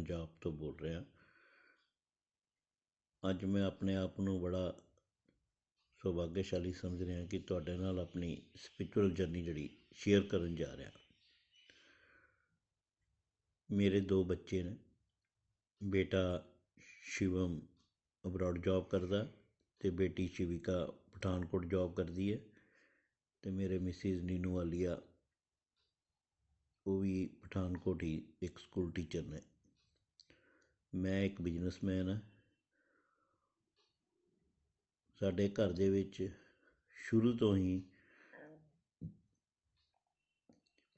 ਪੰਜਾਬ ਤੋਂ ਬੋਲ ਰਿਹਾ। ਅੱਜ ਮੈਂ ਆਪਣੇ ਆਪ ਨੂੰ ਬੜਾ ਸੁਭਾਗਿਆਸ਼ਾਲੀ ਸਮਝ ਰਿਹਾ ਕਿ ਤੁਹਾਡੇ ਨਾਲ ਆਪਣੀ ਸਪਿਰਚੁਅਲ ਜਰਨੀ ਜਿਹੜੀ ਸ਼ੇਅਰ ਕਰਨ ਜਾ ਰਿਹਾ। ਮੇਰੇ ਦੋ ਬੱਚੇ ਨੇ। ਬੇਟਾ ਸ਼ਿਵਮ ਅਬਰਾਡ ਜੌਬ ਕਰਦਾ ਤੇ ਬੇਟੀ ਸ਼ਿਵਿਕਾ ਪਠਾਨਕੋਟ ਜੌਬ ਕਰਦੀ ਹੈ ਤੇ ਮੇਰੇ ਮਿਸਿਸ ਨੀਨੂ ਵਾਲੀਆ ਉਹ ਵੀ ਪਠਾਨਕੋਟ ਹੀ ਇੱਕ ਸਕੂਲ ਟੀਚਰ ਨੇ। ਮੈਂ ਇੱਕ ਬਿਜ਼ਨਸਮੈਨ ਹਾਂ। ਸਾਡੇ ਘਰ ਦੇ ਵਿੱਚ ਸ਼ੁਰੂ ਤੋਂ ਹੀ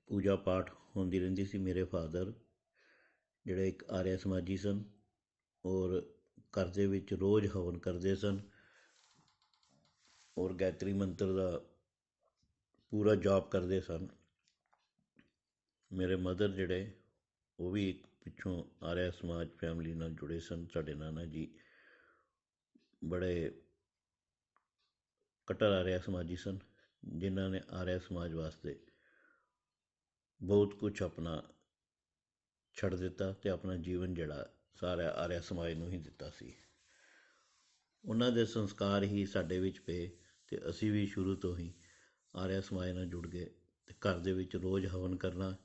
ਪੂਜਾ ਪਾਠ ਹੁੰਦੀ ਰਹਿੰਦੀ ਸੀ ਮੇਰੇ ਫਾਦਰ ਜਿਹੜੇ ਇੱਕ ਆਰਿਆ ਸਮਾਜੀ ਸਨ ਔਰ ਘਰ ਦੇ ਵਿੱਚ ਰੋਜ਼ ਹਵਨ ਕਰਦੇ ਸਨ ਔਰ ਗਾਇਤਰੀ ਮੰਤਰ ਦਾ ਪੂਰਾ ਜੌਬ ਕਰਦੇ ਸਨ। ਮੇਰੇ ਮਦਰ ਜਿਹੜੇ ਉਹ ਵੀ ਇੱਕ ਪਿੱਛੋਂ ਆਰਿਆ ਸਮਾਜ ਫੈਮਿਲੀ ਨਾਲ ਜੁੜੇ ਸਨ, ਸਾਡੇ ਨਾਨਾ ਜੀ। ਬੜੇ ਕਟਰ ਆਰਿਆ ਸਮਾਜੀ ਸਨ, ਜਿਨ੍ਹਾਂ ਨੇ ਆਰਿਆ ਸਮਾਜ ਵਾਸਤੇ ਬਹੁਤ ਕੁਝ ਆਪਣਾ ਛੱਡ ਦਿੱਤਾ ਤੇ ਆਪਣਾ ਜੀਵਨ ਜਿਹੜਾ ਸਾਰਾ ਆਰਿਆ ਸਮਾਜ ਨੂੰ ਹੀ ਦਿੱਤਾ ਸੀ। ਉਹਨਾਂ ਦੇ ਸੰਸਕਾਰ ਹੀ ਸਾਡੇ ਵਿੱਚ ਪਏ ਤੇ ਅਸੀਂ ਵੀ ਸ਼ੁਰੂ ਤੋਂ ਹੀ ਆਰਿਆ ਸਮਾਜ ਨਾਲ ਜੁੜ ਗਏ ਤੇ ਘਰ ਦੇ ਵਿੱਚ ਰੋਜ਼ ਹਵਨ ਕਰਨਾ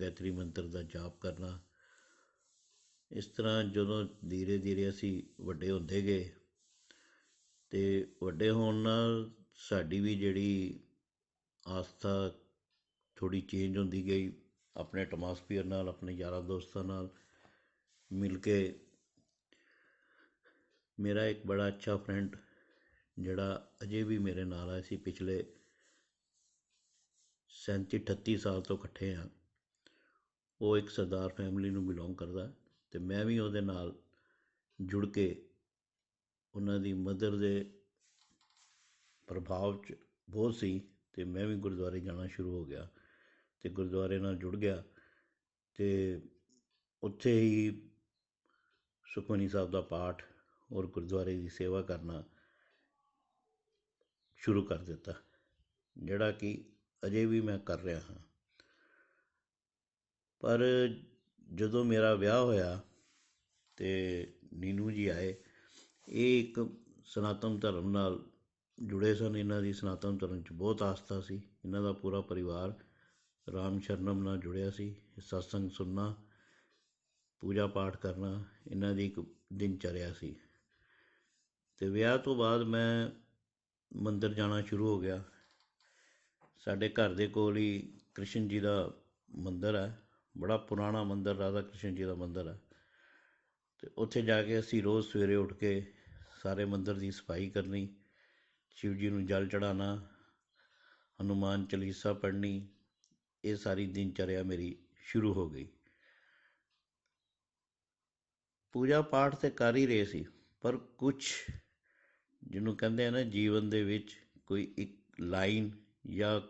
ਗਾਇਤਰੀ ਮੰਤਰ ਦਾ ਜਾਪ ਕਰਨਾ ਇਸ ਤਰ੍ਹਾਂ ਜਦੋਂ ਧੀਰੇ ਧੀਰੇ ਅਸੀਂ ਵੱਡੇ ਹੁੰਦੇ ਗਏ ਤੇ ਵੱਡੇ ਹੋਣ ਨਾਲ ਸਾਡੀ ਵੀ ਜਿਹੜੀ ਆਸਥਾ ਥੋੜੀ ਚੇਂਜ ਹੁੰਦੀ ਗਈ, ਆਪਣੇ ਐਟਮੋਸਫੀਅਰ ਨਾਲ, ਆਪਣੇ ਯਾਰਾਂ ਦੋਸਤਾਂ ਨਾਲ ਮਿਲ ਕੇ। ਮੇਰਾ ਇੱਕ ਬੜਾ ਅੱਛਾ ਫਰੈਂਡ ਜਿਹੜਾ ਅਜੇ ਵੀ ਮੇਰੇ ਨਾਲ ਹੈ ਸੀ ਪਿਛਲੇ ਸੈਂਤੀ 38 ਸਾਲ ਤੋਂ ਇਕੱਠੇ ਆ। ਉਹ ਇੱਕ ਸਰਦਾਰ ਫੈਮਿਲੀ ਨੂੰ ਬਿਲੋਂਗ ਕਰਦਾ। ਤੇ ਮੈਂ ਵੀ ਉਹਦੇ ਨਾਲ ਜੁੜ ਕੇ ਉਹਨਾਂ ਦੀ ਮਦਰ ਦੇ ਪ੍ਰਭਾਵ 'ਚ ਬਹੁਤ ਸੀ ਤੇ ਮੈਂ ਵੀ ਗੁਰਦੁਆਰੇ ਜਾਣਾ ਸ਼ੁਰੂ ਹੋ ਗਿਆ ਤੇ ਗੁਰਦੁਆਰੇ ਨਾਲ ਜੁੜ ਗਿਆ ਤੇ ਉੱਥੇ ਹੀ ਸੁਖਮਨੀ ਸਾਹਿਬ ਦਾ ਪਾਠ ਔਰ ਗੁਰਦੁਆਰੇ ਦੀ ਸੇਵਾ ਕਰਨਾ ਸ਼ੁਰੂ ਕਰ ਦਿੱਤਾ, ਜਿਹੜਾ ਕਿ ਅਜੇ ਵੀ ਮੈਂ ਕਰ ਰਿਹਾ ਹਾਂ। ਪਰ ਜਦੋਂ ਮੇਰਾ ਵਿਆਹ ਹੋਇਆ ਤੇ ਨੀਨੂ ਜੀ ਆਏ, ਇਹ ਇੱਕ ਸਨਾਤਨ ਧਰਮ ਨਾਲ ਜੁੜੇ ਸਨ। ਇਹਨਾਂ ਦੀ ਸਨਾਤਨ ਧਰਮ 'ਚ ਬਹੁਤ ਆਸਥਾ ਸੀ। ਇਹਨਾਂ ਦਾ ਪੂਰਾ ਪਰਿਵਾਰ ਰਾਮ ਸ਼ਰਨਮ ਨਾਲ ਜੁੜਿਆ ਸੀ। ਸਤਸੰਗ ਸੁਣਨਾ, ਪੂਜਾ ਪਾਠ ਕਰਨਾ, ਇਹਨਾਂ ਦੀ ਇੱਕ ਦਿਨ ਚਰਿਆ ਸੀ। ਤੇ ਵਿਆਹ ਤੋਂ ਬਾਅਦ ਮੈਂ ਮੰਦਿਰ ਜਾਣਾ ਸ਼ੁਰੂ ਹੋ ਗਿਆ। ਸਾਡੇ ਘਰ ਦੇ ਕੋਲ ਹੀ ਕ੍ਰਿਸ਼ਨ ਜੀ ਦਾ ਮੰਦਿਰ ਹੈ। ਬੜਾ ਪੁਰਾਣਾ ਮੰਦਿਰ, ਰਾਧਾ ਕ੍ਰਿਸ਼ਨ ਜੀ ਦਾ ਮੰਦਿਰ ਹੈ। ਤੇ ਉੱਥੇ ਜਾ ਕੇ ਅਸੀਂ ਰੋਜ਼ ਸਵੇਰੇ ਉੱਠ ਕੇ ਸਾਰੇ ਮੰਦਿਰ ਦੀ ਸਫ਼ਾਈ ਕਰਨੀ, ਸ਼ਿਵ ਜੀ ਨੂੰ ਜਲ ਚੜਾਉਣਾ ਹਨੂਮਾਨ ਚਾਲੀਸਾ ਪੜ੍ਹਨੀ, ਇਹ ਸਾਰੀ ਦਿਨ ਚਰਿਆ ਮੇਰੀ ਸ਼ੁਰੂ ਹੋ ਗਈ। ਪੂਜਾ ਪਾਠ ਤੇ ਕਰ ਹੀ ਰਹੇ ਸੀ, ਪਰ ਕੁਝ ਜਿਹਨੂੰ ਕਹਿੰਦੇ ਆ ਨਾ ਜੀਵਨ ਦੇ ਵਿੱਚ ਕੋਈ ਇੱਕ ਲਾਈਨ ਜਾਂ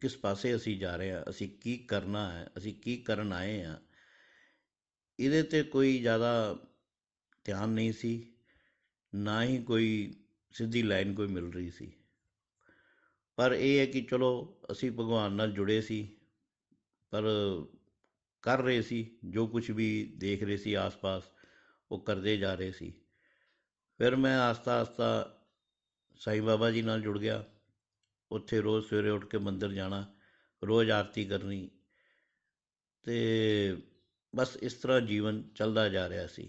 ਕਿਸ ਪਾਸੇ ਅਸੀਂ ਜਾ ਰਹੇ ਹਾਂ, ਅਸੀਂ ਕੀ ਕਰਨਾ ਹੈ, ਅਸੀਂ ਕੀ ਕਰਨ ਆਏ ਹਾਂ, ਇਹਦੇ ਤੇ ਕੋਈ ਜ਼ਿਆਦਾ ਧਿਆਨ ਨਹੀਂ ਸੀ, ਨਾ ਹੀ ਕੋਈ ਸਿੱਧੀ ਲਾਈਨ ਕੋਈ ਮਿਲ ਰਹੀ ਸੀ। ਪਰ ਇਹ ਹੈ ਕਿ ਚਲੋ, ਅਸੀਂ ਭਗਵਾਨ ਨਾਲ ਜੁੜੇ ਸੀ, ਪਰ ਕਰ ਰਹੇ ਸੀ, ਜੋ ਕੁਝ ਵੀ ਦੇਖ ਰਹੇ ਸੀ ਆਸ-ਪਾਸ, ਉਹ ਕਰਦੇ ਜਾ ਰਹੇ ਸੀ। ਫਿਰ ਮੈਂ ਆਸਤਾ ਆਸਤਾ ਸਾਈਂ ਬਾਬਾ ਜੀ ਨਾਲ ਜੁੜ ਗਿਆ। ਉੱਥੇ ਰੋਜ਼ ਸਵੇਰੇ ਉੱਠ ਕੇ ਮੰਦਿਰ ਜਾਣਾ, ਰੋਜ਼ ਆਰਤੀ ਕਰਨੀ ਤੇ ਬਸ ਇਸ ਤਰ੍ਹਾਂ ਜੀਵਨ ਚੱਲਦਾ ਜਾ ਰਿਹਾ ਸੀ।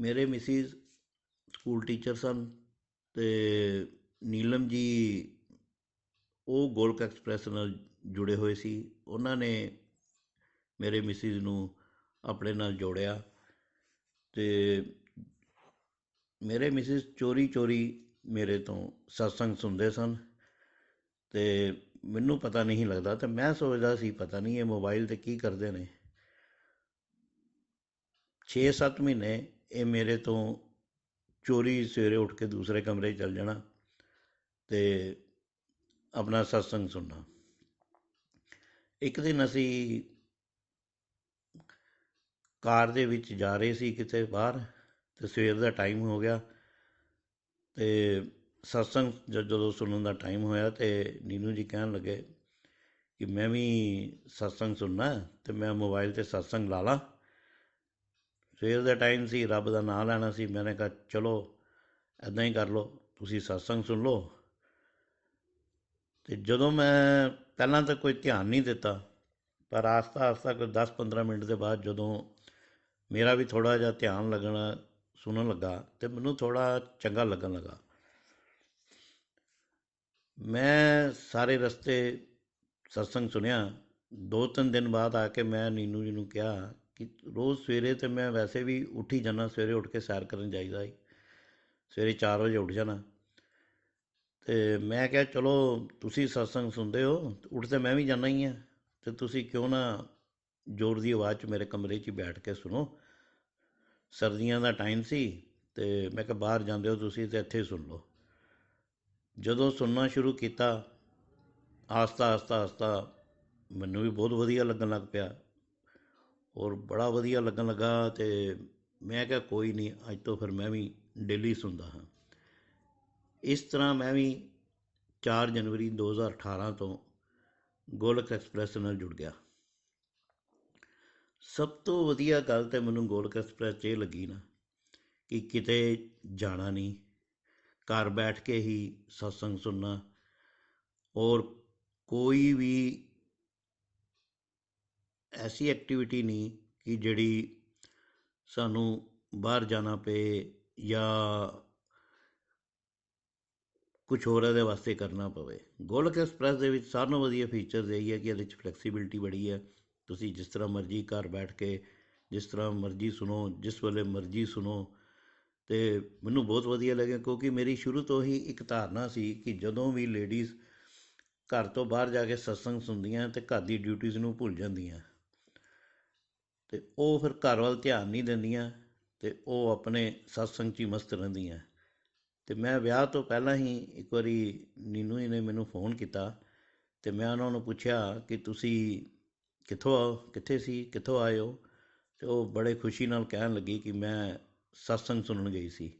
ਮੇਰੇ ਮਿਸਿਸ ਸਕੂਲ ਟੀਚਰ ਸਨ ਤੇ ਨੀਲਮ ਜੀ ਉਹ ਗੋਲਕ ਐਕਸਪ੍ਰੈਸ ਨਾਲ ਜੁੜੇ ਹੋਏ ਸੀ। ਉਹਨਾਂ ਨੇ ਮੇਰੇ ਮਿਸਿਸ ਨੂੰ ਆਪਣੇ ਨਾਲ ਜੋੜਿਆ ਤੇ ਮੇਰੇ ਮਿਸਿਸ ਚੋਰੀ ਚੋਰੀ ਮੇਰੇ ਤੋਂ ਸਤਸੰਗ ਸੁਣਦੇ ਸਨ ਤੇ ਮੈਨੂੰ ਪਤਾ ਨਹੀਂ ਲੱਗਦਾ ਤੇ ਮੈਂ ਸੋਚਦਾ ਸੀ ਪਤਾ ਨਹੀਂ ਇਹ ਮੋਬਾਈਲ ਤੇ ਕੀ ਕਰਦੇ ਨੇ। 6-7 ਮਹੀਨੇ ਇਹ ਮੇਰੇ ਤੋਂ ਚੋਰੀ ਸਵੇਰੇ ਉੱਠ ਕੇ ਦੂਸਰੇ ਕਮਰੇ 'ਚ ਚਲ ਜਾਣਾ ਤੇ ਆਪਣਾ ਸਤਸੰਗ ਸੁਣਨਾ। ਇੱਕ ਦਿਨ ਅਸੀਂ ਕਾਰ ਦੇ ਵਿੱਚ ਜਾ ਰਹੇ ਸੀ ਕਿਤੇ ਬਾਹਰ ਤੇ ਸਵੇਰ ਦਾ ਟਾਈਮ ਹੋ ਗਿਆ। ਤੇ ਸਤਸੰਗ ਜ- ਜਦੋਂ ਸੁਣਨ ਦਾ ਟਾਈਮ ਹੋਇਆ ਤੇ ਨੀਨੂ ਜੀ ਕਹਿਣ ਲੱਗੇ ਕਿ ਮੈਂ ਵੀ ਸਤਸੰਗ ਸੁਣਨਾ ਹੈ ਤੇ ਮੈਂ ਮੋਬਾਈਲ ਤੇ ਸਤਸੰਗ ਲਾ ਲਾਂ। ਸਵੇਰ ਦਾ ਟਾਈਮ ਸੀ, ਰੱਬ ਦਾ ਨਾਮ ਲੈਣਾ ਸੀ ਮੈंने ਕਿਹਾ, ਚਲੋ ਐਦਾਂ ਹੀ ਕਰ ਲਓ, ਤੁਸੀਂ ਸਤਸੰਗ ਸੁਣ ਲਓ। ਤੇ ਜਦੋਂ ਮੈਂ ਪਹਿਲਾਂ ਤਾਂ ਕੋਈ ਧਿਆਨ ਨਹੀਂ ਦਿੱਤਾ, ਪਰ ਆਸਤਾ ਆਸਤਾ ਕੋਈ 10-15 ਮਿੰਟ ਦੇ ਬਾਅਦ ਜਦੋਂ ਮੇਰਾ ਵੀ ਥੋੜਾ ਜਿਹਾ ਧਿਆਨ ਲੱਗਣਾ ਸੁਣਨ ਲੱਗਾ ਤੇ ਮੈਨੂੰ ਥੋੜਾ ਚੰਗਾ ਲੱਗਣ ਲੱਗਾ। ਮੈਂ ਸਾਰੇ ਰਸਤੇ ਸਤਸੰਗ ਸੁਣਿਆ। ਦੋ ਤਿੰਨ ਦਿਨ ਬਾਅਦ ਆ ਕੇ ਮੈਂ ਨੀਨੂ ਜੀ ਨੂੰ ਕਿਹਾ ਕਿ ਰੋਜ਼ ਸਵੇਰੇ ਤੇ ਮੈਂ ਵੈਸੇ ਵੀ ਉੱਠ ਹੀ ਜਾਣਾ ਸਵੇਰੇ ਉੱਠ ਕੇ ਸੈਰ ਕਰਨ ਜਾਈਦਾ ਸੀ ਸਵੇਰੇ 4 ਵਜੇ ਉੱਠ ਜਾਣਾ। ਤੇ ਮੈਂ ਕਿਹਾ, ਚਲੋ, ਤੁਸੀਂ ਸਤਸੰਗ ਸੁਣਦੇ ਹੋ, ਉੱਠ ਤੇ ਮੈਂ ਵੀ ਜਾਣਾ ਹੀ ਆ। ਤੇ ਤੁਸੀਂ ਕਿਉਂ ਨਾ ਜ਼ੋਰ ਦੀ ਆਵਾਜ਼ 'ਚ ਮੇਰੇ ਕਮਰੇ 'ਚ ਹੀ ਬੈਠ ਕੇ ਸੁਣੋ। ਸਰਦੀਆਂ ਦਾ ਟਾਈਮ ਸੀ ਤੇ ਮੈਂ ਕਿਹਾ ਬਾਹਰ ਜਾਂਦੇ ਹੋ ਤੁਸੀਂ ਤੇ ਇੱਥੇ ਹੀ ਸੁਣ ਲਓ। ਜਦੋਂ ਸੁਣਨਾ ਸ਼ੁਰੂ ਕੀਤਾ, ਆਸਤਾ ਆਸਤਾ ਆਸਤਾ ਮੈਨੂੰ ਵੀ ਬਹੁਤ ਵਧੀਆ ਲੱਗਣ ਲੱਗ ਪਿਆ ਔਰ ਬੜਾ ਵਧੀਆ ਲੱਗਣ ਲੱਗਾ ਤੇ ਮੈਂ ਕਿਹਾ ਕੋਈ ਨਹੀਂ, ਅੱਜ ਤੋਂ ਫਿਰ ਮੈਂ ਵੀ ਡੇਲੀ ਸੁਣਦਾ ਹਾਂ। ਇਸ ਤਰ੍ਹਾਂ ਮੈਂ ਵੀ 4 ਜਨਵਰੀ 2018 ਤੋਂ ਗੋਲਕ ਐਕਸਪ੍ਰੈਸ ਨਾਲ ਜੁੜ ਗਿਆ। ਸਭ ਤੋਂ ਵਧੀਆ ਗੱਲ ਤੇ ਮੈਨੂੰ ਗੋਲਕ ਐਕਸਪ੍ਰੈਸ 'ਚ ਇਹ ਲੱਗੀ ਨਾ ਕਿ ਕਿਤੇ ਜਾਣਾ ਨਹੀਂ। ਘਰ ਬੈਠ ਕੇ ਹੀ ਸਤਸੰਗ ਸੁਣਨਾ ਔਰ ਕੋਈ ਵੀ ਐਸੀ ਐਕਟੀਵਿਟੀ ਨਹੀਂ ਕਿ ਜਿਹੜੀ ਸਾਨੂੰ ਬਾਹਰ ਜਾਣਾ ਪਏ ਜਾਂ ਕੁਝ ਹੋਰ ਇਹਦੇ ਵਾਸਤੇ ਕਰਨਾ ਪਵੇ। ਗੋਲਕ ਐਕਸਪ੍ਰੈਸ ਦੇ ਵਿੱਚ ਸਾਰਿਆਂ ਨਾਲੋਂ ਵਧੀਆ ਫੀਚਰ ਇਹ ਹੀ ਹੈ ਕਿ ਇਹਦੇ ਵਿੱਚ ਫਲੈਕਸੀਬਿਲਿਟੀ ਬੜੀ ਹੈ। ਤੁਸੀਂ ਜਿਸ ਤਰ੍ਹਾਂ ਮਰਜ਼ੀ ਘਰ ਬੈਠ ਕੇ ਜਿਸ ਤਰ੍ਹਾਂ ਮਰਜ਼ੀ ਸੁਣੋ, ਜਿਸ ਵੇਲੇ ਮਰਜ਼ੀ ਸੁਣੋ। ਤੇ ਮੈਨੂੰ ਬਹੁਤ ਵਧੀਆ ਲੱਗਿਆ ਕਿਉਂਕਿ ਮੇਰੀ ਸ਼ੁਰੂ ਤੋਂ ਹੀ ਇੱਕ ਧਾਰਨਾ ਸੀ ਕਿ ਜਦੋਂ ਵੀ ਲੇਡੀਜ਼ ਘਰ ਤੋਂ ਬਾਹਰ ਜਾ ਕੇ ਸਤਸੰਗ ਸੁਣਦੀਆਂ ਤੇ ਘਰ ਦੀ ਡਿਊਟੀਆਂ ਨੂੰ ਭੁੱਲ ਜਾਂਦੀਆਂ। ਤੇ ਉਹ ਫਿਰ ਘਰ ਵੱਲ ਧਿਆਨ ਨਹੀਂ ਦਿੰਦੀਆਂ ਤੇ ਉਹ ਆਪਣੇ ਸਤਸੰਗ 'ਚ ਹੀ ਮਸਤ ਰਹਿੰਦੀਆਂ। ਤੇ ਮੈਂ ਵਿਆਹ ਤੋਂ ਪਹਿਲਾਂ ਹੀ ਇੱਕ ਵਾਰੀ ਨੀਨੂ ਜੀ ਨੇ ਮੈਨੂੰ ਫੋਨ ਕੀਤਾ ਤੇ ਮੈਂ ਉਹਨਾਂ ਨੂੰ ਪੁੱਛਿਆ ਕਿ ਤੁਸੀਂ ਕਿੱਥੋਂ ਆਓ ਕਿੱਥੇ ਸੀ, ਕਿੱਥੋਂ ਆਏ ਹੋ? ਤੇ ਉਹ ਬੜੇ ਖੁਸ਼ੀ ਨਾਲ ਕਹਿਣ ਲੱਗੀ ਕਿ ਮੈਂ ਸਤਸੰਗ ਸੁਣਨ ਗਈ ਸੀ।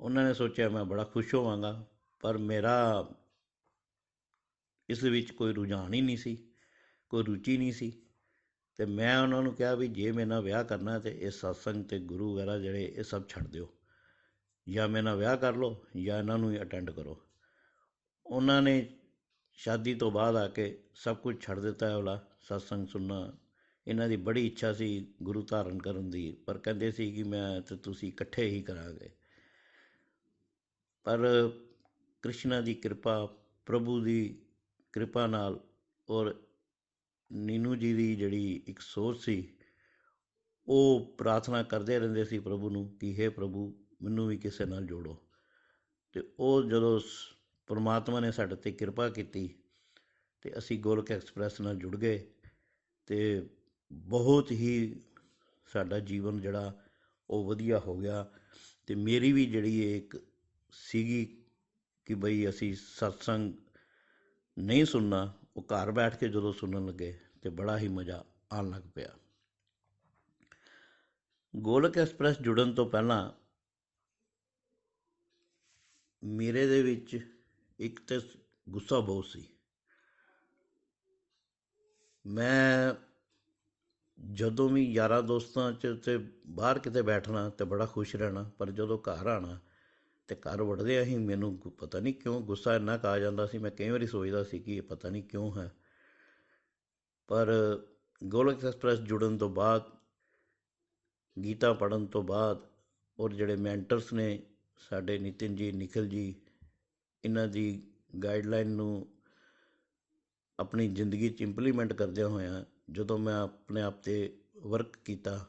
ਉਹਨਾਂ ਨੇ ਸੋਚਿਆ, ਮੈਂ ਬੜਾ ਖੁਸ਼ ਹੋਵਾਂਗਾ, ਪਰ ਮੇਰਾ ਇਸ ਦੇ ਵਿੱਚ ਕੋਈ ਰੁਝਾਨ ਹੀ ਨਹੀਂ ਸੀ, ਕੋਈ ਰੁਚੀ ਨਹੀਂ ਸੀ। ਤੇ ਮੈਂ ਉਹਨਾਂ ਨੂੰ ਕਿਹਾ ਵੀ ਜੇ ਮੇਰੇ ਨਾਲ ਵਿਆਹ ਕਰਨਾ ਤੇ ਇਹ ਸਤਸੰਗ ਤੇ ਗੁਰੂ ਵਗੈਰਾ ਜਿਹੜੇ, ਇਹ ਸਭ ਛੱਡ ਦਿਓ। ਜਾਂ ਮੇਰੇ ਨਾਲ ਵਿਆਹ ਕਰ ਲਓ, ਜਾਂ ਇਹਨਾਂ ਨੂੰ ਹੀ ਅਟੈਂਡ ਕਰੋ। ਉਹਨਾਂ ਨੇ ਸ਼ਾਦੀ ਤੋਂ ਬਾਅਦ ਆ ਕੇ ਸਭ ਕੁਝ ਛੱਡ ਦਿੱਤਾ ਹੈ ਵਾਲਾ ਸਤਸੰਗ ਸੁਣਨਾ, ਇਹਨਾਂ ਦੀ ਬੜੀ ਇੱਛਾ ਸੀ ਗੁਰੂ ਧਾਰਨ ਕਰਨ ਦੀ, ਪਰ ਕਹਿੰਦੇ ਸੀ ਕਿ ਮੈਂ ਤੇ ਤੁਸੀਂ ਇਕੱਠੇ ਹੀ ਕਰਾਂਗੇ। ਪਰ ਕ੍ਰਿਸ਼ਨਾ ਦੀ ਕਿਰਪਾ, ਪ੍ਰਭੂ ਦੀ ਕਿਰਪਾ ਨਾਲ ਔਰ ਨੀਨੂ ਜੀ ਦੀ ਜਿਹੜੀ ਇੱਕ ਸੋਚ ਸੀ, ਉਹ ਪ੍ਰਾਰਥਨਾ ਕਰਦੇ ਰਹਿੰਦੇ ਸੀ ਪ੍ਰਭੂ ਨੂੰ ਕਿ हे ਪ੍ਰਭੂ, ਮੈਨੂੰ ਵੀ ਕਿਸੇ ਨਾਲ ਜੋੜੋ। ਤੇ ਉਹ ਜਦੋਂ ਸ- ਪ੍ਰਮਾਤਮਾ ਨੇ ਸਾਡੇ ਤੇ ਕਿਰਪਾ ਕੀਤੀ ਤੇ ਅਸੀਂ ਗੋਲਕ ਐਕਸਪ੍ਰੈਸ ਨਾਲ ਜੁੜ ਗਏ ਤੇ ਬਹੁਤ ਹੀ ਸਾਡਾ ਜੀਵਨ ਜਿਹੜਾ ਉਹ ਵਧੀਆ ਹੋ ਗਿਆ ਤੇ ਮੇਰੀ ਵੀ ਜਿਹੜੀ ਇਹ ਇੱਕ ਸੀਗੀ ਕਿ ਬਈ ਅਸੀਂ ਸਤਸੰਗ ਨਹੀਂ ਸੁਣਨਾ, ਉਹ ਘਰ ਬੈਠ ਕੇ ਜਦੋਂ ਸੁਣਨ ਲੱਗੇ ਤੇ ਬੜਾ ਹੀ ਮਜ਼ਾ ਆਉਣ ਲੱਗ ਪਿਆ। ਗੋਲਕ ਐਕਸਪ੍ਰੈਸ ਜੁੜਨ ਤੋਂ ਪਹਿਲਾਂ ਮੇਰੇ ਦੇ ਵਿੱਚ ਇੱਕ ਤੇ ਗੁੱਸਾ ਬਹੁਤ ਸੀ। ਮੈਂ ਜਦੋਂ ਵੀ ਯਾਰਾਂ ਦੋਸਤਾਂ 'ਚ ਤੇ ਬਾਹਰ ਕਿਤੇ ਬੈਠਣਾ ਤੇ ਬੜਾ ਖੁਸ਼ ਰਹਿਣਾ, ਪਰ ਜਦੋਂ ਘਰ ਆਣਾ ਤੇ ਘਰ ਵੜਦੇ ਹੀ ਮੈਨੂੰ ਗੁ- ਪਤਾ ਨਹੀਂ ਕਿਉਂ ਗੁੱਸਾ ਇੰਨਾ ਕੁ ਆ ਜਾਂਦਾ ਸੀ, ਮੈਂ ਕਈ ਵਾਰੀ ਸੋਚਦਾ ਸੀ ਕਿ ਇਹ ਪਤਾ ਨਹੀਂ ਕਿਉਂ ਹੈ। ਪਰ ਗੋਲਕ ਐਕਸਪ੍ਰੈਸ ਜੁੜਨ ਤੋਂ ਬਾਅਦ, ਗੀਤਾ ਪੜਨ ਤੋਂ ਬਾਅਦ ਔਰ ਜਿਹੜੇ ਮੈਂਟਰਸ ਨੇ ਸਾਡੇ ਨਿਤਿਨ ਜੀ ਨਿਖਿਲ ਜੀ, ਇਹਨਾਂ ਦੀ ਗਾਈਡਲਾਈਨ ਨੂੰ ਆਪਣੀ ਜ਼ਿੰਦਗੀ 'ਚ ਇੰਪਲੀਮੈਂਟ ਕਰਦਿਆਂ ਹੋਇਆਂ ਜਦੋਂ ਮੈਂ ਆਪਣੇ ਆਪ ਤੇ ਵਰਕ ਕੀਤਾ,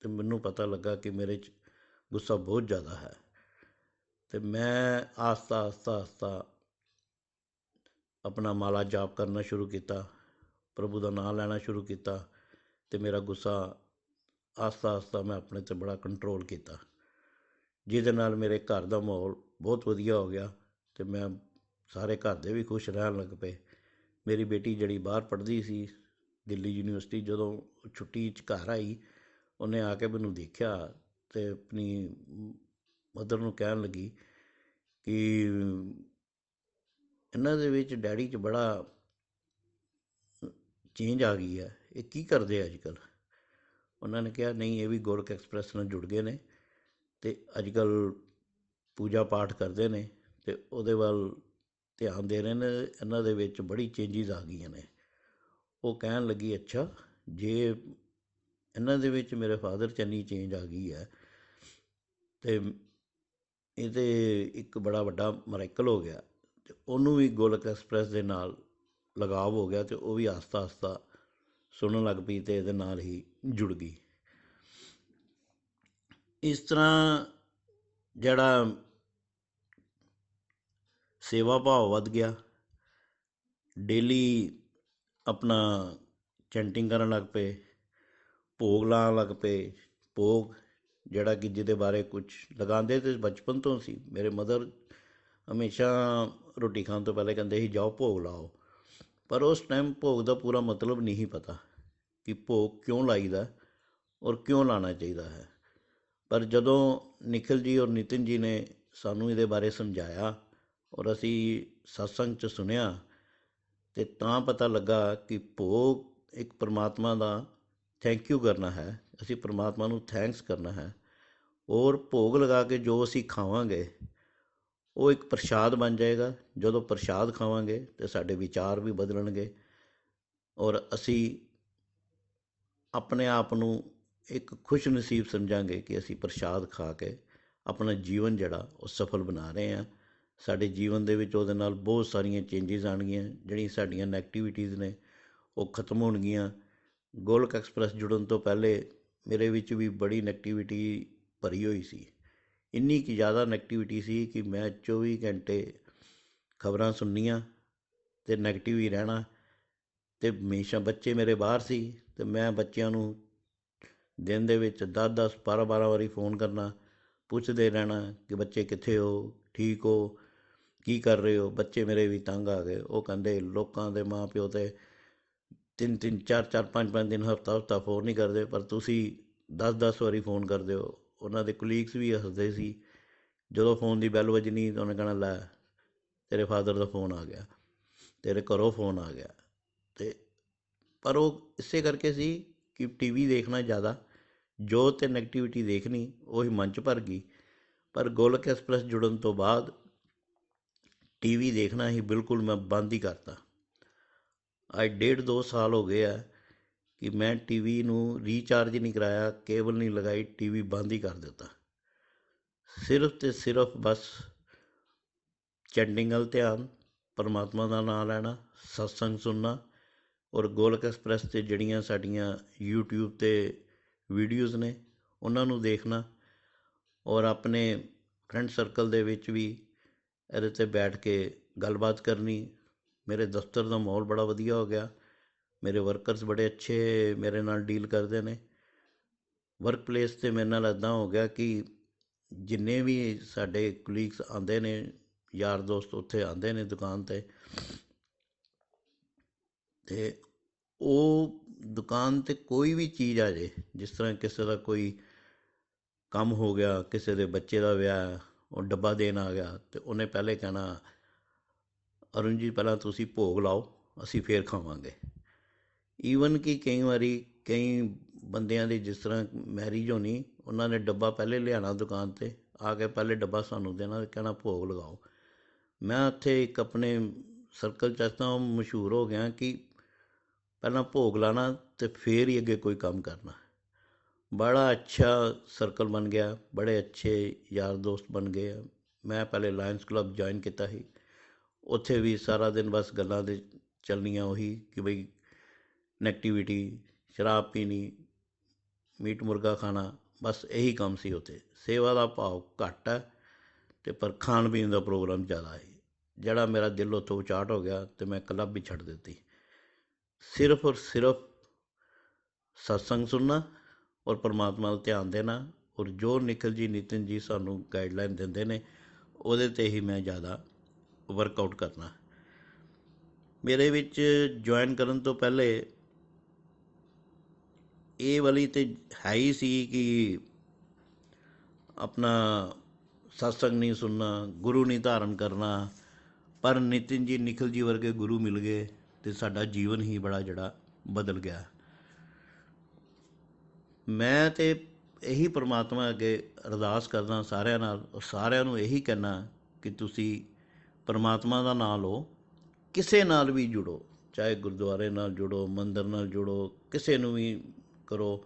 ਤੇ ਮੈਨੂੰ ਪਤਾ ਲੱਗਾ ਕਿ ਮੇਰੇ 'ਚ ਗੁੱਸਾ ਬਹੁਤ ਜ਼ਿਆਦਾ ਹੈ। ਤੇ ਮੈਂ ਆਸਤਾ ਆਸਤਾ ਆਸਤਾ ਆਪਣਾ ਮਾਲਾ ਜਾਪ ਕਰਨਾ ਸ਼ੁਰੂ ਕੀਤਾ, ਪ੍ਰਭੂ ਦਾ ਨਾਮ ਲੈਣਾ ਸ਼ੁਰੂ ਕੀਤਾ, ਤੇ ਮੇਰਾ ਗੁੱਸਾ ਆਸਤਾ ਆਸਤਾ ਮੈਂ ਆਪਣੇ ਤੇ ਬੜਾ ਕੰਟਰੋਲ ਕੀਤਾ। ਜਿਹਦੇ ਨਾਲ ਮੇਰੇ ਘਰ ਦਾ ਮਾਹੌਲ ਬਹੁਤ ਵਧੀਆ ਹੋ ਗਿਆ, ਤੇ ਮੈਂ ਸਾਰੇ ਘਰ ਦੇ ਵੀ ਖੁਸ਼ ਰਹਿਣ ਲੱਗ ਪਏ। ਮੇਰੀ ਬੇਟੀ ਜਿਹੜੀ ਬਾਹਰ ਪੜ੍ਹਦੀ ਸੀ, ਦਿੱਲੀ ਯੂਨੀਵਰਸਿਟੀ, ਜਦੋਂ ਛੁੱਟੀ 'ਚ ਘਰ ਆਈ, ਉਹਨੇ ਆ ਕੇ ਮੈਨੂੰ ਦੇਖਿਆ ਤੇ ਆਪਣੀ ਮਦਰ ਨੂੰ ਕਹਿਣ ਲੱਗੀ ਕਿ ਇਹਨਾਂ ਦੇ ਵਿੱਚ ਡੈਡੀ 'ਚ ਬੜਾ ਚੇਂਜ ਆ ਗਈ ਹੈ। ਇਹ ਕੀ ਕਰਦੇ ਅੱਜ ਕੱਲ੍ਹ ਉਹਨਾਂ ਨੇ ਕਿਹਾ, ਨਹੀਂ, ਇਹ ਵੀ ਗੋਲਕ ਐਕਸਪ੍ਰੈਸ ਨਾਲ ਜੁੜ ਗਏ ਨੇ ਤੇ ਅੱਜ ਕੱਲ੍ਹ ਪੂਜਾ ਪਾਠ ਕਰਦੇ ਨੇ ਤੇ ਉਹਦੇ ਵੱਲ ਧਿਆਨ ਦੇ ਰਹੇ ਨੇ, ਇਹਨਾਂ ਦੇ ਵਿੱਚ ਬੜੀ ਚੇਂਜਿਸ ਆ ਗਈਆਂ ਨੇ। ਉਹ ਕਹਿਣ ਲੱਗੀ, ਅੱਛਾ, ਜੇ ਇਹਨਾਂ ਦੇ ਵਿੱਚ ਮੇਰੇ ਫਾਦਰ 'ਚ ਇੰਨੀ ਚੇਂਜ ਆ ਗਈ ਹੈ, ਤੇ ਇਹ ਤੇ ਇੱਕ ਬੜਾ ਵੱਡਾ ਮਰੈਕਲ ਹੋ ਗਿਆ, ਤੇ ਉਹਨੂੰ ਵੀ ਗੋਲਕ ਐਕਸਪ੍ਰੈਸ ਦੇ ਨਾਲ ਲਗਾਵ ਹੋ ਗਿਆ ਤੇ ਉਹ ਵੀ ਆਸਤਾ ਆਸਤਾ ਸੁਣਨ ਲੱਗ ਪਈ ਤੇ ਇਹਦੇ ਨਾਲ ਹੀ ਜੁੜ ਗਈ। ਇਸ ਤਰ੍ਹਾਂ ਜਿਹੜਾ ਸੇਵਾ ਭਾਵ ਵੱਧ ਗਿਆ। ਡੇਲੀ ਆਪਣਾ ਚੈਂਟਿੰਗ ਕਰਨ ਲੱਗ ਪਏ, ਭੋਗ ਲਾਉਣ ਲੱਗ ਪਏ। ਭੋਗ ਜਿਹੜਾ ਕਿ ਜਿਹਦੇ ਬਾਰੇ ਕੁਝ ਲਗਾਉਂਦੇ ਤੇ ਬਚਪਨ ਤੋਂ ਸੀ। ਮੇਰੇ ਮਦਰ ਹਮੇਸ਼ਾ ਰੋਟੀ ਖਾਣ ਤੋਂ ਪਹਿਲੇ ਕਹਿੰਦੇ ਸੀ, ਜਾਓ ਭੋਗ ਲਾਓ। ਪਰ ਉਸ ਟਾਈਮ ਭੋਗ ਦਾ ਪੂਰਾ ਮਤਲਬ ਨਹੀਂ ਪਤਾ ਕਿ ਭੋਗ ਕਿਉਂ ਲਾਈਦਾ ਔਰ ਕਿਉਂ ਲਾਣਾ ਚਾਹੀਦਾ ਹੈ। ਪਰ ਜਦੋਂ ਨikhil ਜੀ ਔਰ ਨਿਤਿਨ ਜੀ ਨੇ ਸਾਨੂੰ ਇਹਦੇ ਬਾਰੇ ਸਮਝਾਇਆ ਔਰ ਅਸੀਂ satsang ਚ ਸੁਣਿਆ ਤੇ ਤਾਂ ਪਤਾ ਲੱਗਾ ਕਿ ਭੋਗ ਇੱਕ ਪਰਮਾਤਮਾ ਦਾ ਥੈਂਕ ਯੂ ਕਰਨਾ ਹੈ। ਅਸੀਂ ਪਰਮਾਤਮਾ ਨੂੰ ਥੈਂਕਸ ਕਰਨਾ ਹੈ। ਔਰ ਭੋਗ ਲਗਾ ਕੇ ਜੋ ਅਸੀਂ ਖਾਵਾਂਗੇ, ਉਹ ਇੱਕ ਪ੍ਰਸ਼ਾਦ ਬਣ ਜਾਏਗਾ। ਜਦੋਂ ਪ੍ਰਸ਼ਾਦ ਖਾਵਾਂਗੇ ਤੇ ਸਾਡੇ ਵਿਚਾਰ ਵੀ ਬਦਲਣਗੇ ਔਰ ਅਸੀਂ ਆਪਣੇ ਆਪ ਨੂੰ ਇੱਕ ਖੁਸ਼ ਨਸੀਬ ਸਮਝਾਂਗੇ ਕਿ ਅਸੀਂ ਪ੍ਰਸ਼ਾਦ ਖਾ ਕੇ ਆਪਣਾ ਜੀਵਨ ਜਿਹੜਾ ਉਹ ਸਫਲ ਬਣਾ ਰਹੇ ਹਾਂ। ਸਾਡੇ ਜੀਵਨ ਦੇ ਵਿੱਚ ਉਹਦੇ ਨਾਲ ਬਹੁਤ ਸਾਰੀਆਂ ਚੇਂਜਸ ਆਣਗੀਆਂ ਜਿਹੜੀਆਂ ਸਾਡੀਆਂ ਨੈਗੇਟਿਵਿਟੀਜ਼ ਨੇ, ਉਹ ਖਤਮ ਹੋਣਗੀਆਂ। ਗੋਲਕ ਐਕਸਪ੍ਰੈਸ ਜੁੜਨ ਤੋਂ ਪਹਿਲੇ ਮੇਰੇ ਵਿੱਚ ਵੀ ਬੜੀ ਨੈਗੇਟਿਵਿਟੀ ਭਰੀ ਹੋਈ ਸੀ। ਇੰਨੀ ਕਿ ਜ਼ਿਆਦਾ ਨੈਗੇਟਿਵਿਟੀ ਸੀ ਕਿ ਮੈਂ 24 ਘੰਟੇ ਖਬਰਾਂ ਸੁਣਨੀਆਂ ਤੇ ਨੈਗੇਟਿਵ ਹੀ ਰਹਿਣਾ। ਤੇ ਹਮੇਸ਼ਾ ਬੱਚੇ ਮੇਰੇ ਬਾਹਰ ਸੀ ਤੇ ਮੈਂ ਬੱਚਿਆਂ ਨੂੰ ਦਿਨ ਦੇ ਵਿੱਚ 10 10 12 12 ਵਾਰੀ ਫੋਨ ਕਰਨਾ, ਪੁੱਛਦੇ ਰਹਿਣਾ ਕਿ ਬੱਚੇ ਕਿੱਥੇ ਹੋ, ਠੀਕ ਹੋ। ਕੀ ਕਰ ਰਹੇ ਹੋ? ਬੱਚੇ ਮੇਰੇ ਵੀ ਤੰਗ ਆ ਗਏ। ਉਹ ਕਹਿੰਦੇ ਲੋਕਾਂ ਦੇ ਮਾਂ ਪਿਓ ਤੇ ਤਿੰਨ ਤਿੰਨ, ਚਾਰ ਚਾਰ, ਪੰਜ ਪੰਜ ਦਿਨ ਹਫਤਾ ਹਫਤਾ ਫੋਨ ਨਹੀਂ ਕਰਦੇ, ਪਰ ਤੁਸੀਂ 10 10 ਵਾਰੀ ਫੋਨ ਕਰਦੇ ਹੋ। ਉਹਨਾਂ ਦੇ ਕੁਲੀਗਸ ਵੀ ਹੱਸਦੇ ਸੀ। ਜਦੋਂ ਫੋਨ ਦੀ ਬੈਲ ਵੱਜਣੀ, ਤਾਂ ਉਹਨੇ ਕਹਿਣਾ, ਲੈ, ਤੇਰੇ ਫਾਦਰ ਦਾ ਫੋਨ ਆ ਗਿਆ। ਤੇਰੇ ਘਰੋਂ ਫੋਨ ਆ ਗਿਆ। ਤੇ ਪਰ ਉਹ ਇਸੇ ਕਰਕੇ ਸੀ ਕਿ ਟੀਵੀ ਦੇਖਣਾ ਜ਼ਿਆਦਾ। ਜੋ ਤੇ ਨੈਗੇਟਿਵਿਟੀ ਦੇਖਣੀ, ਉਹੀ ਮੰਚ ਭਰ ਗਈ। ਪਰ ਗੋਲਕ ਐਕਸਪ੍ਰੈਸ ਜੁੜਨ ਤੋਂ ਬਾਅਦ ਟੀਵੀ ਦੇਖਣਾ ਹੀ ਬਿਲਕੁਲ ਮੈਂ ਬੰਦ ਹੀ ਕਰਤਾ। ਅੱਜ ਡੇਢ ਦੋ ਸਾਲ ਹੋ ਗਏ ਆ ਕਿ ਮੈਂ ਟੀਵੀ ਨੂੰ ਰੀਚਾਰਜ ਨਹੀਂ ਕਰਾਇਆ, ਕੇਬਲ ਨਹੀਂ ਲਗਾਈ ਟੀਵੀ ਬੰਦ ਹੀ ਕਰ ਦਿੱਤਾ। ਸਿਰਫ ਤੇ ਸਿਰਫ ਬਸ ਚੈਂਟਿੰਗ ਵੱਲ ਧਿਆਨ, ਪਰਮਾਤਮਾ ਦਾ ਨਾਮ ਲੈਣਾ, ਸਤਸੰਗ ਸੁਣਨਾ ਔਰ ਗੋਲਕ ਐਕਸਪ੍ਰੈਸ ਤੇ ਜਿਹੜੀਆਂ ਸਾਡੀਆਂ YouTube ਤੇ ਵੀਡੀਓਜ਼ ਨੇ, ਉਹਨਾਂ ਨੂੰ ਦੇਖਣਾ ਔਰ ਆਪਣੇ ਫਰੈਂਡ ਸਰਕਲ ਦੇ ਵਿੱਚ ਵੀ ਇਹਦੇ ਤੇ ਬੈਠ ਕੇ ਗੱਲਬਾਤ ਕਰਨੀ। ਮੇਰੇ ਦਫ਼ਤਰ ਦਾ ਮਾਹੌਲ ਬੜਾ ਵਧੀਆ ਹੋ ਗਿਆ। ਮੇਰੇ ਵਰਕਰਸ ਬੜੇ ਅੱਛੇ ਮੇਰੇ ਨਾਲ ਡੀਲ ਕਰਦੇ ਨੇ। ਵਰਕ ਪਲੇਸ ਤੇ ਮੇਰੇ ਨਾਲ ਇਦਾਂ ਹੋ ਗਿਆ ਕਿ ਜਿੰਨੇ ਵੀ ਸਾਡੇ ਕੁਲੀਗਸ ਆਉਂਦੇ ਨੇ, ਯਾਰ ਦੋਸਤ ਉੱਥੇ ਆਉਂਦੇ ਨੇ ਦੁਕਾਨ ਤੇ ਤੇ ਉਹ ਦੁਕਾਨ ਤੇ ਕੋਈ ਵੀ ਚੀਜ਼ ਆ ਜੇ, ਜਿਸ ਤਰ੍ਹਾਂ ਕਿਸੇ ਦਾ ਕੋਈ ਕੰਮ ਹੋ ਗਿਆ, ਕਿਸੇ ਦੇ ਬੱਚੇ ਦਾ ਵਿਆਹ ਉਹ ਡੱਬਾ ਦੇਣ ਆ ਗਿਆ ਤੇ ਉਹਨੇ ਪਹਿਲੇ ਕਹਿਣਾ, ਅਰੁਣ ਜੀ, ਪਹਿਲਾਂ ਤੁਸੀਂ ਭੋਗ ਲਾਓ, ਅਸੀਂ ਫੇਰ ਖਾਵਾਂਗੇ। ਈਵਨ ਕਿ ਕਈ ਵਾਰੀ ਕਈ ਬੰਦਿਆਂ ਦੀ ਜਿਸ ਤਰ੍ਹਾਂ ਮੈਰਿਜ ਹੋਣੀ, ਉਹਨਾਂ ਨੇ ਡੱਬਾ ਪਹਿਲੇ ਲਿਆਣਾ ਦੁਕਾਨ ਤੇ, ਆ ਕੇ ਪਹਿਲੇ ਡੱਬਾ ਸਾਨੂੰ ਦੇਣਾ ਤੇ ਕਹਿਣਾ, ਭੋਗ ਲਗਾਓ। ਮੈਂ ਉੱਥੇ ਇੱਕ ਆਪਣੇ ਸਰਕਲ 'ਚ ਤਾਂ ਮਸ਼ਹੂਰ ਹੋ ਗਿਆ ਕਿ ਪਹਿਲਾਂ ਭੋਗ ਲਾਣਾ ਤੇ ਫੇਰ ਹੀ ਅੱਗੇ ਕੋਈ ਕੰਮ ਕਰਨਾ। ਬੜਾ ਅੱਛਾ ਸਰਕਲ ਬਣ ਗਿਆ, ਬੜੇ ਅੱਛੇ ਯਾਰ ਦੋਸਤ ਬਣ ਗਏ ਮੈਂ ਪਹਿਲੇ ਲਾਇਨਸ ਕਲੱਬ ਜੁਆਇਨ ਕੀਤਾ ਸੀ। ਉੱਥੇ ਵੀ ਸਾਰਾ ਦਿਨ ਬਸ ਗੱਲਾਂ ਦੇ ਚੱਲਣੀਆਂ ਉਹੀ ਕਿ ਬਈ ਨੈਗੇਟਿਵਿਟੀ ਸ਼ਰਾਬ ਪੀਣੀ, ਮੀਟ ਮੁਰਗਾ ਖਾਣਾ, ਬਸ ਇਹੀ ਕੰਮ ਸੀ ਉੱਥੇ। ਸੇਵਾ ਦਾ ਭਾਵ ਘੱਟ ਹੈ ਤੇ ਪਰ ਖਾਣ ਪੀਣ ਦਾ ਪ੍ਰੋਗਰਾਮ ਜ਼ਿਆਦਾ ਹੈ ਜਿਹੜਾ ਮੇਰਾ ਦਿਲ ਉੱਥੋਂ ਉਚਾਟ ਹੋ ਗਿਆ ਤੇ ਮੈਂ ਕਲੱਬ ਵੀ ਛੱਡ ਦਿੱਤੀ। ਸਿਰਫ ਔਰ ਸਿਰਫ ਸਤਸੰਗ ਸੁਣਨਾ ਔਰ ਪਰਮਾਤਮਾ ਦਾ ਧਿਆਨ ਦੇਣਾ ਔਰ ਜੋ ਨਿਖਲ ਜੀ, ਨਿਤਿਨ ਜੀ ਸਾਨੂੰ ਗਾਈਡਲਾਈਨ ਦਿੰਦੇ ਨੇ, ਉਹਦੇ ਤੇ ਹੀ ਮੈਂ ਜ਼ਿਆਦਾ ਵਰਕਆਊਟ ਕਰਨਾ। ਮੇਰੇ ਵਿੱਚ ਜੁਆਇਨ ਕਰਨ ਤੋਂ ਪਹਿਲੇ ਇਹ ਵਾਲੀ ਤੇ ਹੈ ਹੀ ਸੀ ਕਿ ਆਪਣਾ ਸਤਸੰਗ ਨਹੀਂ ਸੁਣਨਾ, ਗੁਰੂ ਨਹੀਂ ਧਾਰਨ ਕਰਨਾ, ਪਰ ਨਿਤਿਨ ਜੀ, ਨਿਖਲ ਜੀ ਵਰਗੇ ਗੁਰੂ ਮਿਲ ਗਏ ਤੇ ਸਾਡਾ ਜੀਵਨ ਹੀ ਬੜਾ ਜਿਹੜਾ ਬਦਲ ਗਿਆ। ਮੈਂ ਤੇ ਇਹੀ ਪ੍ਰਮਾਤਮਾ ਅੱਗੇ ਅਰਦਾਸ ਕਰਦਾ ਸਾਰਿਆਂ ਨਾਲ ਸਾਰਿਆਂ ਨੂੰ ਇਹੀ ਕਹਿਣਾ ਕਿ ਤੁਸੀਂ ਪਰਮਾਤਮਾ ਦਾ ਨਾਮ ਲਓ, ਕਿਸੇ ਨਾਲ ਵੀ ਜੁੜੋ, ਚਾਹੇ ਗੁਰਦੁਆਰੇ ਨਾਲ ਜੁੜੋ, ਮੰਦਰ ਨਾਲ ਜੁੜੋ, ਕਿਸੇ ਨੂੰ ਵੀ ਕਰੋ,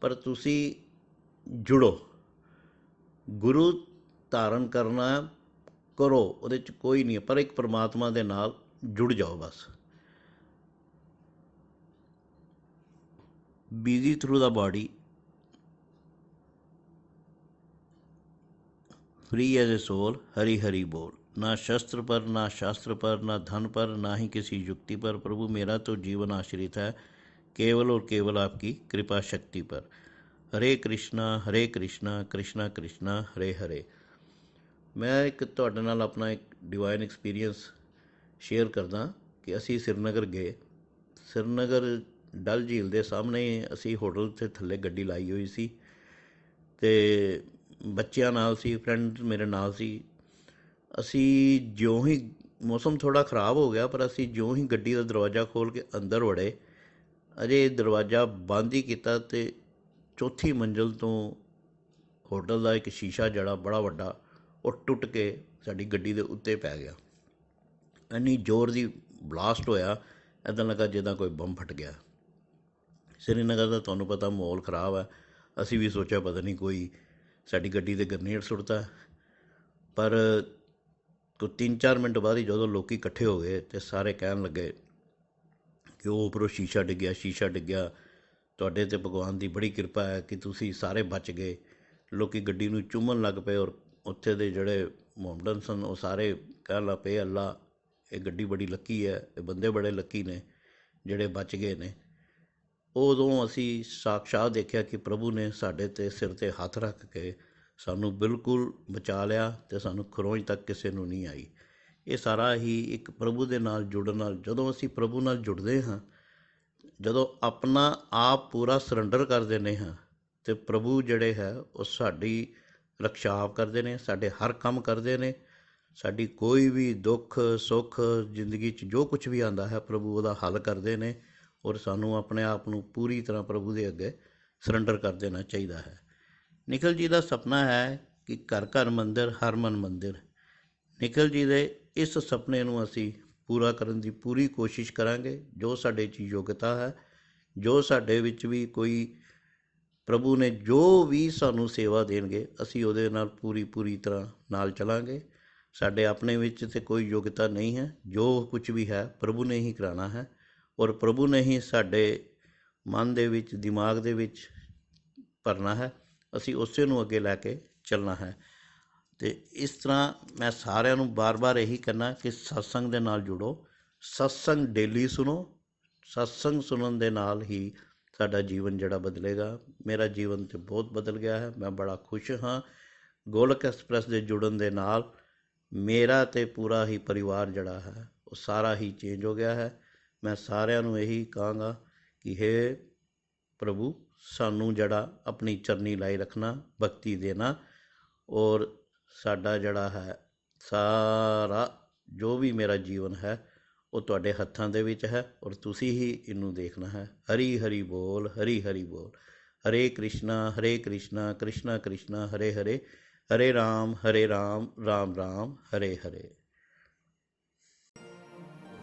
ਪਰ ਤੁਸੀਂ ਜੁੜੋ। ਗੁਰੂ ਧਾਰਨ ਕਰਨਾ ਕਰੋ, ਉਹਦੇ ਚ ਕੋਈ ਨਹੀਂ ਪਰ ਇੱਕ ਪਰਮਾਤਮਾ ਦੇ ਨਾਲ ਜੁੜ ਜਾਓ ਬਸ। busy through the body free as a soul Hari Hari बोल ना शस्त्र पर ना शास्त्र पर ना धन पर ना ही किसी युक्ति पर प्रभु मेरा तो जीवन आश्रित है केवल और केवल आपकी कृपा शक्ति पर हरे कृष्णा हरे कृष्णा कृष्णा कृष्णा हरे हरे ਮੈਂ ਇੱਕ ਤੁਹਾਡੇ ਨਾਲ ਆਪਣਾ ਇੱਕ ਡਿਵਾਈਨ ਐਕਸਪੀਰੀਅੰਸ ਸ਼ੇਅਰ ਕਰਦਾ ਕਿ ਅਸੀਂ ਸ੍ਰੀਨਗਰ ਗਏ ਸ੍ਰੀਨਗਰ ਡਲ ਝੀਲ ਦੇ ਸਾਹਮਣੇ ਅਸੀਂ ਹੋਟਲ ਤੇ ਥੱਲੇ ਗੱਡੀ ਲਾਈ ਹੋਈ ਸੀ ਤੇ ਬੱਚਿਆਂ ਨਾਲ ਸੀ ਫਰੈਂਡ ਮੇਰੇ ਨਾਲ ਸੀ। ਅਸੀਂ ਜਿਉਂ ਹੀ ਮੌਸਮ ਥੋੜਾ ਖਰਾਬ ਹੋ ਗਿਆ, ਪਰ ਅਸੀਂ ਜਿਉਂ ਹੀ ਗੱਡੀ ਦਾ ਦਰਵਾਜ਼ਾ ਖੋਲ ਕੇ ਅੰਦਰ ਵੜੇ। ਅਜੇ ਦਰਵਾਜ਼ਾ ਬੰਦ ਹੀ ਕੀਤਾ ਤੇ ਚੌਥੀ ਮੰਜ਼ਲ ਤੋਂ ਹੋਟਲ ਦਾ ਇੱਕ ਸ਼ੀਸ਼ਾ ਜਿਹੜਾ ਬੜਾ ਵੱਡਾ, ਉਹ ਟੁੱਟ ਕੇ ਸਾਡੀ ਗੱਡੀ ਦੇ ਉੱਤੇ ਪੈ ਗਿਆ। ਇੰਨੀ ਜ਼ੋਰ ਦੀ ਬਲਾਸਟ ਹੋਇਆ ਐਦਾਂ ਲੱਗਾ ਜਿੱਦਾਂ ਕੋਈ ਬੰਬ ਫਟ ਗਿਆ। ਸ੍ਰੀਨਗਰ ਦਾ ਤੁਹਾਨੂੰ ਪਤਾ ਮਾਹੌਲ ਖਰਾਬ ਹੈ ਅਸੀਂ ਵੀ ਸੋਚਿਆ ਪਤਾ ਨਹੀਂ ਕੋਈ ਸਾਡੀ ਗੱਡੀ ਤੇ ਗਰਨੇਡ ਸੁੱਟਦਾ ਪਰ ਕੋ 3-4 ਮਿੰਟ ਬਾਅਦ ਹੀ ਜਦੋਂ ਲੋਕੀ ਇਕੱਠੇ ਹੋ ਗਏ ਤੇ ਸਾਰੇ ਕਹਿਣ ਲੱਗੇ ਕਿ ਉਹ ਉੱਪਰੋਂ ਸ਼ੀਸ਼ਾ ਡਿੱਗਿਆ ਸ਼ੀਸ਼ਾ ਡਿੱਗਿਆ। ਤੁਹਾਡੇ ਤੇ ਭਗਵਾਨ ਦੀ ਬੜੀ ਕਿਰਪਾ ਹੈ ਕਿ ਤੁਸੀਂ ਸਾਰੇ ਬਚ ਗਏ। ਲੋਕੀ ਗੱਡੀ ਨੂੰ ਚੁੰਮਣ ਲੱਗ ਪਏ ਔਰ ਉੱਥੇ ਦੇ ਜਿਹੜੇ ਮੁਹੰਮਦਨ ਸਨ, ਉਹ ਸਾਰੇ ਕਹਿਣ ਲੱਗ ਪਏ, ਅੱਲਾ, ਇਹ ਗੱਡੀ ਬੜੀ ਲੱਕੀ ਹੈ, ਇਹ ਬੰਦੇ ਬੜੇ ਲੱਕੀ ਨੇ, ਜਿਹੜੇ ਬਚ ਗਏ ਨੇ। ਉਦੋਂ ਅਸੀਂ ਸਾਖਸ਼ਾਤ ਦੇਖਿਆ ਕਿ ਪ੍ਰਭੂ ਨੇ ਸਾਡੇ ਤੇ ਸਿਰ ਤੇ ਹੱਥ ਰੱਖ ਕੇ ਸਾਨੂੰ ਬਿਲਕੁਲ ਬਚਾ ਲਿਆ ਤੇ ਸਾਨੂੰ ਖਰੋਂਜ ਤੱਕ ਕਿਸੇ ਨੂੰ ਨਹੀਂ ਆਈ। ਇਹ ਸਾਰਾ ਹੀ ਇੱਕ ਪ੍ਰਭੂ ਦੇ ਨਾਲ ਜੁੜਨ ਨਾਲ, ਜਦੋਂ ਅਸੀਂ ਪ੍ਰਭੂ ਨਾਲ ਜੁੜਦੇ ਹਾਂ, ਜਦੋਂ ਆਪਣਾ ਆਪ ਪੂਰਾ ਸਰੈਂਡਰ ਕਰ ਦਿੰਦੇ ਹਾਂ, ਤੇ ਪ੍ਰਭੂ ਜਿਹੜੇ ਹੈ, ਉਹ ਸਾਡੀ ਰਖਸ਼ਾਵ ਕਰਦੇ ਨੇ, ਸਾਡੇ ਹਰ ਕੰਮ ਕਰਦੇ ਨੇ, ਸਾਡੀ ਕੋਈ ਵੀ ਦੁੱਖ, ਸੁੱਖ, ਜ਼ਿੰਦਗੀ 'ਚ ਜੋ ਕੁਝ ਵੀ ਆਂਦਾ ਹੈ, ਪ੍ਰਭੂ ਉਹਦਾ ਹੱਲ ਕਰਦੇ ਨੇ। ਔਰ ਸਾਨੂੰ ਆਪਣੇ ਆਪ ਨੂੰ ਪੂਰੀ ਤਰ੍ਹਾਂ ਪ੍ਰਭੂ ਦੇ ਅੱਗੇ ਸਰੈਂਡਰ ਕਰ ਦੇਣਾ ਚਾਹੀਦਾ ਹੈ। ਨਿਖਲ ਜੀ ਦਾ ਸੁਪਨਾ ਹੈ ਕਿ ਘਰ ਘਰ ਮੰਦਿਰ, ਹਰ ਮਨ ਮੰਦਿਰ। ਨਿਖਲ ਜੀ ਦੇ ਇਸ ਸੁਪਨੇ ਨੂੰ ਅਸੀਂ ਪੂਰਾ ਕਰਨ ਦੀ ਪੂਰੀ ਕੋਸ਼ਿਸ਼ ਕਰਾਂਗੇ। ਜੋ ਸਾਡੇ 'ਚ ਯੋਗਤਾ ਹੈ, ਜੋ ਸਾਡੇ ਵਿੱਚ ਵੀ ਕੋਈ ਪ੍ਰਭੂ ਨੇ ਜੋ ਵੀ ਸਾਨੂੰ ਸੇਵਾ ਦੇਣਗੇ, ਅਸੀਂ ਉਹਦੇ ਨਾਲ ਪੂਰੀ ਪੂਰੀ ਤਰ੍ਹਾਂ ਨਾਲ ਚਲਾਂਗੇ। ਸਾਡੇ ਆਪਣੇ ਵਿੱਚ ਤੇ ਕੋਈ ਯੋਗਤਾ ਨਹੀਂ ਹੈ। ਜੋ ਕੁਝ ਵੀ ਹੈ, ਪ੍ਰਭੂ ਨੇ ਹੀ ਕਰਾਣਾ ਹੈ। ਔਰ ਪ੍ਰਭੂ ਨੇ ਹੀ ਸਾਡੇ ਮਨ ਦੇ ਵਿੱਚ, ਦਿਮਾਗ ਦੇ ਵਿੱਚ ਭਰਨਾ ਹੈ। ਅਸੀਂ ਉਸੇ ਨੂੰ ਅੱਗੇ ਲੈ ਕੇ ਚੱਲਣਾ ਹੈ। ਤੇ ਇਸ ਤਰ੍ਹਾਂ ਮੈਂ ਸਾਰਿਆਂ ਨੂੰ ਬਾਰ-ਬਾਰ ਇਹੀ ਕਹਿਣਾ ਕਿ ਸਤਸੰਗ ਦੇ ਨਾਲ ਜੁੜੋ। ਸਤਸੰਗ ਡੇਲੀ ਸੁਣੋ। ਸਤਸੰਗ ਸੁਣਨ ਦੇ ਨਾਲ ਹੀ ਸਾਡਾ ਜੀਵਨ ਜਿਹੜਾ ਬਦਲੇਗਾ। ਮੇਰਾ ਜੀਵਨ ਤੇ ਬਹੁਤ ਬਦਲ ਗਿਆ ਹੈ। ਮੈਂ ਬੜਾ ਖੁਸ਼ ਹਾਂ। ਗੋਲਕ ਐਕਸਪ੍ਰੈਸ ਦੇ ਜੁੜਨ ਦੇ ਨਾਲ ਮੇਰਾ ਤੇ ਪੂਰਾ ਹੀ ਪਰਿਵਾਰ ਜਿਹੜਾ ਹੈ, ਉਹ ਸਾਰਾ ਹੀ ਚੇਂਜ ਹੋ ਗਿਆ ਹੈ। ਮੈਂ ਸਾਰਿਆਂ ਨੂੰ ਇਹੀ ਕਹਾਂਗਾ ਕਿ हे ਪ੍ਰਭੂ, ਸਾਨੂੰ ਜਿਹੜਾ ਆਪਣੀ ਚਰਨੀ ਲਾਈ ਰੱਖਣਾ, ਭਗਤੀ ਦੇਣਾ ਔਰ ਸਾਡਾ ਜਿਹੜਾ ਹੈ, ਸਾਰਾ ਜੋ ਵੀ ਮੇਰਾ ਜੀਵਨ ਹੈ, ਉਹ ਤੁਹਾਡੇ ਹੱਥਾਂ ਦੇ ਵਿੱਚ ਹੈ ਔਰ ਤੁਸੀਂ ਹੀ ਇਹਨੂੰ ਦੇਖਣਾ ਹੈ। ਹਰੀ ਹਰੀ ਬੋਲ, ਹਰੀ ਹਰੀ ਬੋਲ। ਹਰੇ ਕ੍ਰਿਸ਼ਨਾ ਹਰੇ ਕ੍ਰਿਸ਼ਨਾ ਕ੍ਰਿਸ਼ਨਾ ਕ੍ਰਿਸ਼ਨਾ, ਹਰੇ ਹਰੇ। ਹਰੇ ਰਾਮ ਹਰੇ ਰਾਮ ਰਾਮ ਰਾਮ, ਹਰੇ ਹਰੇ।